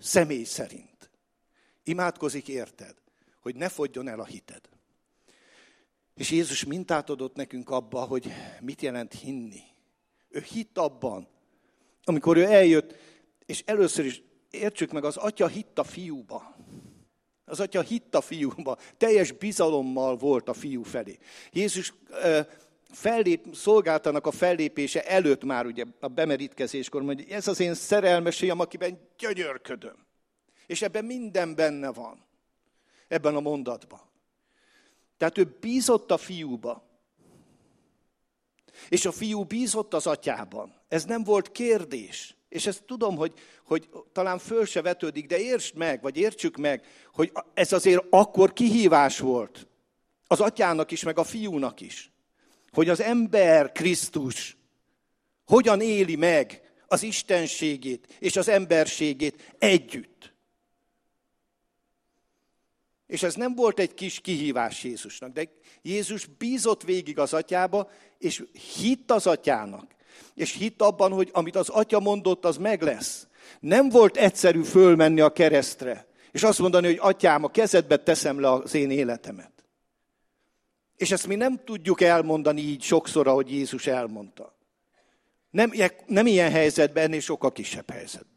személy szerint. Imádkozik érted, hogy ne fogjon el a hited. És Jézus mintát adott nekünk abba, hogy mit jelent hinni. Ő hitt abban, amikor ő eljött, és először is értsük meg, az atya hitt a fiúba. Az atya hitt a fiúba, teljes bizalommal volt a fiú felé. Jézus fellép, szolgáltanak a fellépése előtt már ugye a bemerítkezéskor, hogy ez az én szerelmesém, akiben gyönyörködöm. És ebben minden benne van. Ebben a mondatban. Tehát ő bízott a fiúba. És a fiú bízott az atyában. Ez nem volt kérdés. És ezt tudom, hogy, hogy talán föl se vetődik, de értsd meg, vagy értsük meg, hogy ez azért akkor kihívás volt. Az atyának is, meg a fiúnak is hogy az ember Krisztus hogyan éli meg az istenségét és az emberségét együtt. És ez nem volt egy kis kihívás Jézusnak, de Jézus bízott végig az atyába, és hitt az atyának. És hitt abban, hogy amit az atya mondott, az meg lesz. Nem volt egyszerű fölmenni a keresztre, és azt mondani, hogy atyám, a kezedbe teszem le az én életemet. És ezt mi nem tudjuk elmondani így sokszor, ahogy Jézus elmondta. Nem, nem ilyen helyzetben, ennél sokkal kisebb helyzetben.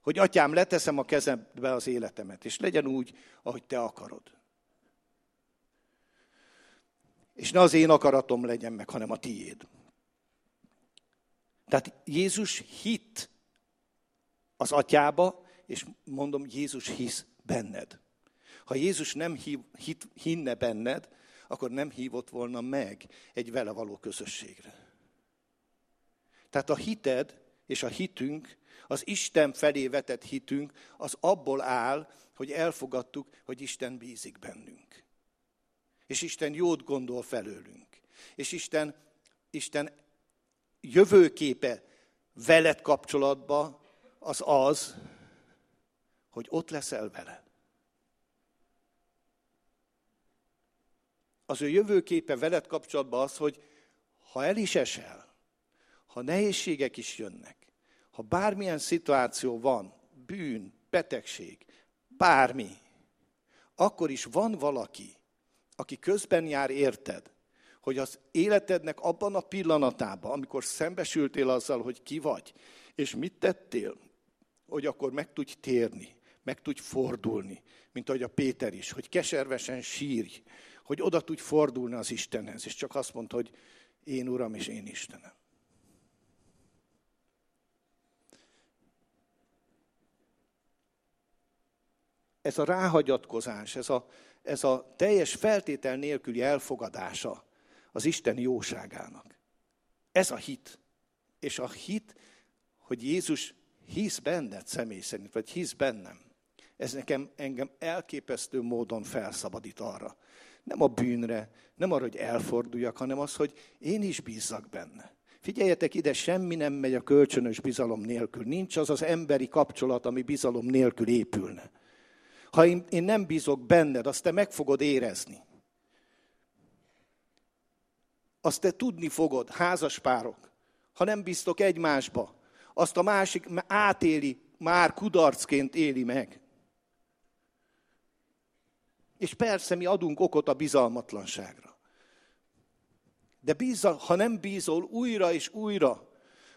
Hogy atyám, leteszem a kezembe az életemet, és legyen úgy, ahogy te akarod. És ne az én akaratom legyen meg, hanem a tiéd. Tehát Jézus hit az atyába, és mondom, Jézus hisz benned. Ha Jézus nem hív, hit, hinne benned, akkor nem hívott volna meg egy vele való közösségre. Tehát a hited és a hitünk, az Isten felé vetett hitünk, az abból áll, hogy elfogadtuk, hogy Isten bízik bennünk. És Isten jót gondol felőlünk. És Isten, Isten jövőképe veled kapcsolatba az az, hogy ott leszel vele. Az ő jövőképe veled kapcsolatban az, hogy ha el is esel, ha nehézségek is jönnek, ha bármilyen szituáció van, bűn, betegség, bármi, akkor is van valaki, aki közben jár érted, hogy az életednek abban a pillanatában, amikor szembesültél azzal, hogy ki vagy, és mit tettél, hogy akkor meg tudj térni, meg tudj fordulni, mint ahogy a Péter is, hogy keservesen sírj, hogy oda tudj fordulni az Istenhez, és csak azt mondta, hogy én Uram és én Istenem. Ez a ráhagyatkozás, ez a, ez a teljes feltétel nélküli elfogadása az Isten jóságának. Ez a hit. És a hit, hogy Jézus hisz benned személy szerint, vagy hisz bennem. Ez nekem engem elképesztő módon felszabadít arra. Nem a bűnre, nem arra, hogy elforduljak, hanem az, hogy én is bízzak benne. Figyeljetek ide, semmi nem megy a kölcsönös bizalom nélkül. Nincs az az emberi kapcsolat, ami bizalom nélkül épülne. Ha én, én nem bízok benned, azt te meg fogod érezni. Azt te tudni fogod, házaspárok, ha nem bíztok egymásba, azt a másik átéli, már kudarcként éli meg. És persze mi adunk okot a bizalmatlanságra. De bízzal, ha nem bízol újra és újra,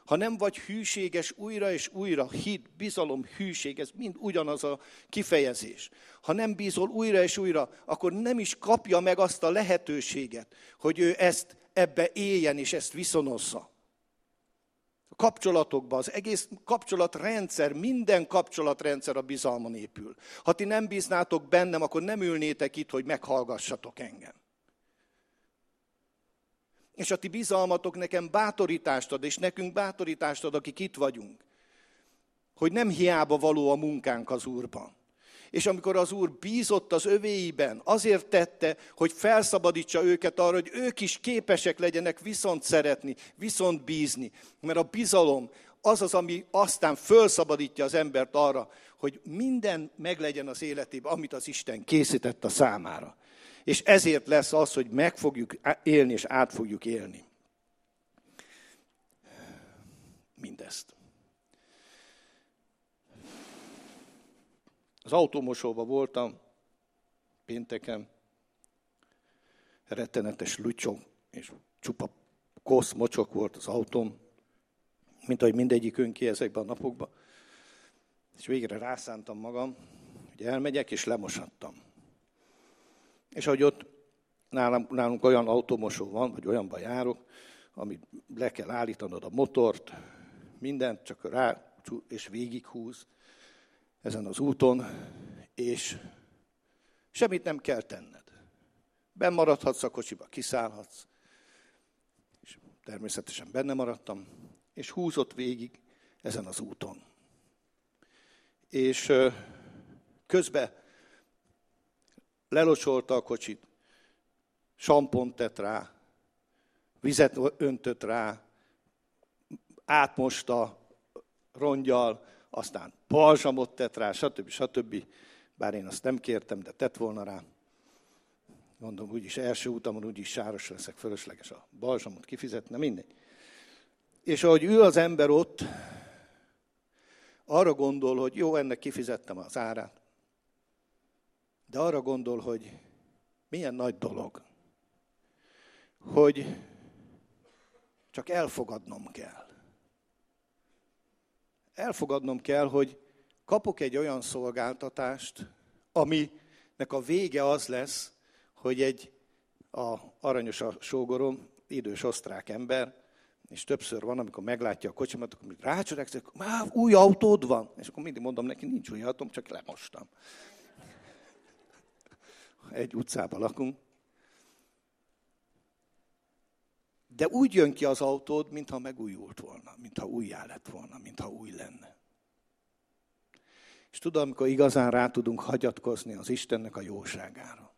ha nem vagy hűséges újra és újra, hit, bizalom, hűség, ez mind ugyanaz a kifejezés. Ha nem bízol újra és újra, akkor nem is kapja meg azt a lehetőséget, hogy ő ezt ebbe éljen és ezt viszonozza. A kapcsolatokban, az egész kapcsolatrendszer, minden kapcsolatrendszer a bizalmon épül. Ha ti nem bíznátok bennem, akkor nem ülnétek itt, hogy meghallgassatok engem. És a ti bizalmatok nekem bátorítást ad, és nekünk bátorítást ad, akik itt vagyunk. Hogy nem hiába való a munkánk az Úrban. És amikor az Úr bízott az övéiben, azért tette, hogy felszabadítsa őket arra, hogy ők is képesek legyenek viszont szeretni, viszont bízni. Mert a bizalom az az, ami aztán felszabadítja az embert arra, hogy minden meglegyen az életében, amit az Isten készített a számára. És ezért lesz az, hogy meg fogjuk élni, és át fogjuk élni. Mindezt. Az autómosóban voltam pénteken, rettenetes lücsog, és csupa kosz, mocsok volt az autóm, mint ahogy mindegyik önki ezekben a napokban. És végre rászántam magam, hogy elmegyek, és lemosattam. És ahogy ott nálunk, nálunk olyan automosó van, vagy olyanban járok, amit le kell állítanod a motort, mindent csak rá, és végighúz, ezen az úton, és semmit nem kell tenned. Bemaradhatsz a kocsiba, kiszállhatsz, és természetesen benne maradtam, és húzott végig ezen az úton. És közben lelocsolta a kocsit, sampont tett rá, vizet öntött rá, átmosta rongyal, aztán balzsamot tett rá, stb. stb. Bár én azt nem kértem, de tett volna rá. Mondom, úgyis első utamon úgyis sáros leszek, fölösleges a balzsamot kifizetne, mindegy. És ahogy ül az ember ott, arra gondol, hogy jó, ennek kifizettem az árát, de arra gondol, hogy milyen nagy dolog, hogy csak elfogadnom kell. Elfogadnom kell, hogy kapok egy olyan szolgáltatást, aminek a vége az lesz, hogy egy a aranyos a sógorom, idős osztrák ember, és többször van, amikor meglátja a kocsimat, akkor rácsodálkozik, már új autód van. És akkor mindig mondom neki, nincs új autóm, csak lemostam. Egy utcában lakunk. De úgy jön ki az autód, mintha megújult volna, mintha újjá lett volna, mintha új lenne. És tudom, amikor igazán rá tudunk hagyatkozni az Istennek a jóságára.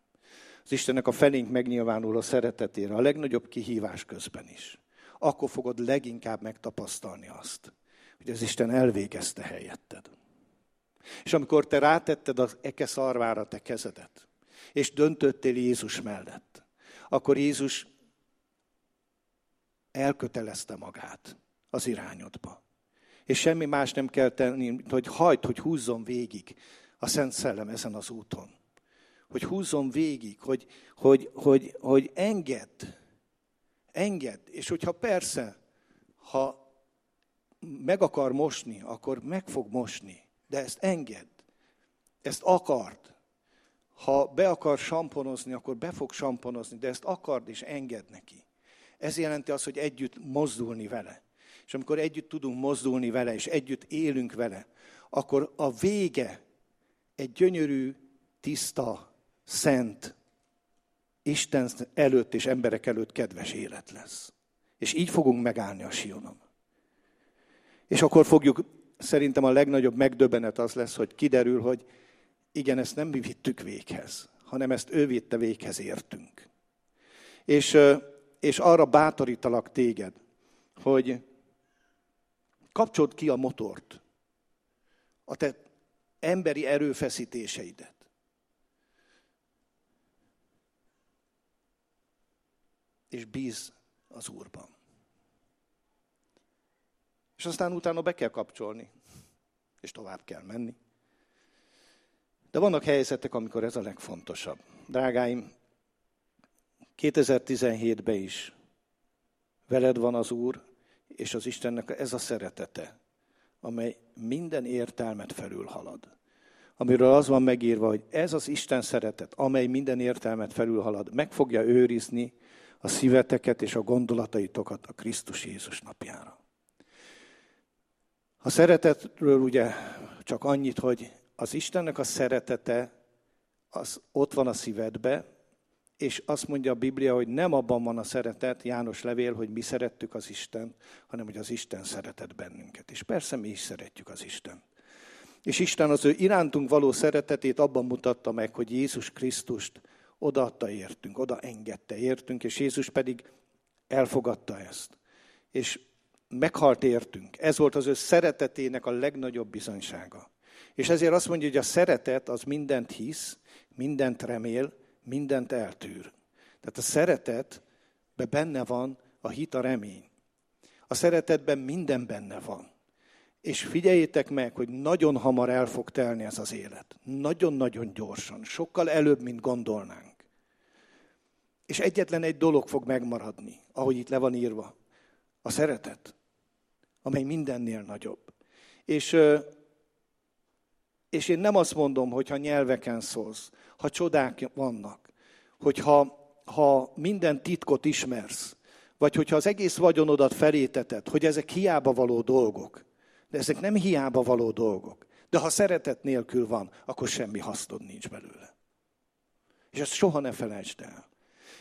Az Istennek a felénk megnyilvánuló szeretetére, a legnagyobb kihívás közben is. Akkor fogod leginkább megtapasztalni azt, hogy az Isten elvégezte helyetted. És amikor te rátetted az eke szarvára te kezedet, és döntöttél Jézus mellett, akkor Jézus elkötelezte magát az irányodba. És semmi más nem kell tenni, mint hogy hagyd, hogy húzzon végig a Szent Szellem ezen az úton. Hogy húzzon végig, hogy, hogy, hogy, hogy engedd, engedd. És hogyha persze, ha meg akar mosni, akkor meg fog mosni. De ezt engedd. Ezt akart. Ha be akar samponozni, akkor be fog samponozni, de ezt akard és enged neki. Ez jelenti azt, hogy együtt mozdulni vele. És amikor együtt tudunk mozdulni vele, és együtt élünk vele, akkor a vége egy gyönyörű, tiszta, szent, Isten előtt és emberek előtt kedves élet lesz. És így fogunk megállni a Sionon. És akkor fogjuk, szerintem a legnagyobb megdöbbenet az lesz, hogy kiderül, hogy igen, ezt nem mi vittük véghez, hanem ezt ő vitte véghez értünk. És és arra bátorítalak téged, hogy kapcsold ki a motort, a te emberi erőfeszítéseidet. És bíz az Úrban. És aztán utána be kell kapcsolni, és tovább kell menni. De vannak helyzetek, amikor ez a legfontosabb. Drágáim, 2017-ben is veled van az Úr, és az Istennek ez a szeretete, amely minden értelmet felülhalad. Amiről az van megírva, hogy ez az Isten szeretet, amely minden értelmet felülhalad, meg fogja őrizni a szíveteket és a gondolataitokat a Krisztus Jézus napjára. A szeretetről ugye csak annyit, hogy az Istennek a szeretete az ott van a szívedbe, és azt mondja a Biblia, hogy nem abban van a szeretet, János levél, hogy mi szerettük az Isten, hanem hogy az Isten szeretett bennünket. És persze mi is szeretjük az Isten. És Isten az ő irántunk való szeretetét abban mutatta meg, hogy Jézus Krisztust odaadta értünk, oda engedte értünk, és Jézus pedig elfogadta ezt. És meghalt értünk. Ez volt az ő szeretetének a legnagyobb bizonysága. És ezért azt mondja, hogy a szeretet az mindent hisz, mindent remél, mindent eltűr. Tehát a szeretetben benne van a hit, a remény. A szeretetben minden benne van. És figyeljétek meg, hogy nagyon hamar el fog telni ez az élet. Nagyon-nagyon gyorsan. Sokkal előbb, mint gondolnánk. És egyetlen egy dolog fog megmaradni, ahogy itt le van írva. A szeretet, amely mindennél nagyobb. És, és én nem azt mondom, hogy ha nyelveken szólsz, ha csodák vannak, hogyha ha minden titkot ismersz, vagy hogyha az egész vagyonodat feléteted, hogy ezek hiába való dolgok. De ezek nem hiába való dolgok. De ha szeretet nélkül van, akkor semmi hasznod nincs belőle. És ezt soha ne felejtsd el.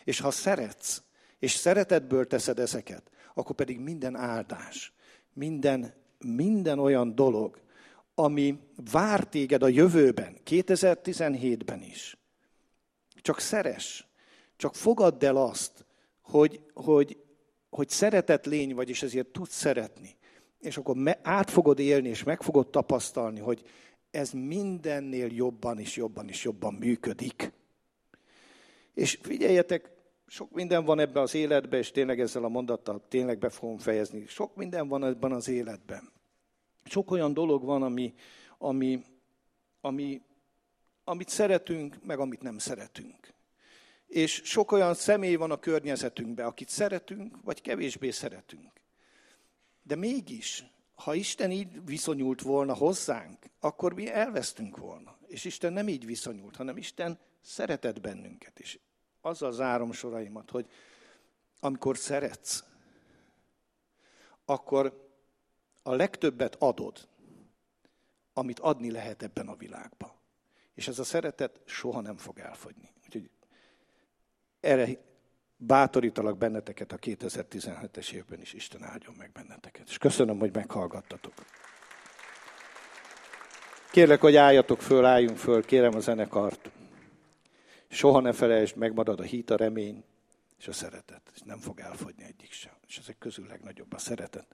És ha szeretsz, és szeretetből teszed ezeket, akkor pedig minden áldás, minden, minden olyan dolog, ami vár téged a jövőben, 2017-ben is. Csak szeres, csak fogadd el azt, hogy, hogy, hogy szeretett lény vagy, és ezért tudsz szeretni. és akkor át fogod élni, és meg fogod tapasztalni, hogy ez mindennél jobban és jobban és jobban működik. És figyeljetek, sok minden van ebben az életben, és tényleg ezzel a mondattal tényleg be fogom fejezni. Sok minden van ebben az életben. Sok olyan dolog van, ami, ami, ami, amit szeretünk, meg amit nem szeretünk. És sok olyan személy van a környezetünkben, akit szeretünk, vagy kevésbé szeretünk. De mégis, ha Isten így viszonyult volna hozzánk, akkor mi elvesztünk volna. És Isten nem így viszonyult, hanem Isten szeretett bennünket. És azzal zárom soraimat, hogy amikor szeretsz, akkor a legtöbbet adod, amit adni lehet ebben a világban. És ez a szeretet soha nem fog elfogyni. Úgyhogy erre bátorítalak benneteket a 2017-es évben is, Isten áldjon meg benneteket. És köszönöm, hogy meghallgattatok. Kérlek, hogy álljatok föl, álljunk föl, kérem a zenekart. Soha ne felejtsd, megmarad a hit, a remény és a szeretet. És nem fog elfogyni egyik sem. És ezek közül legnagyobb a szeretet.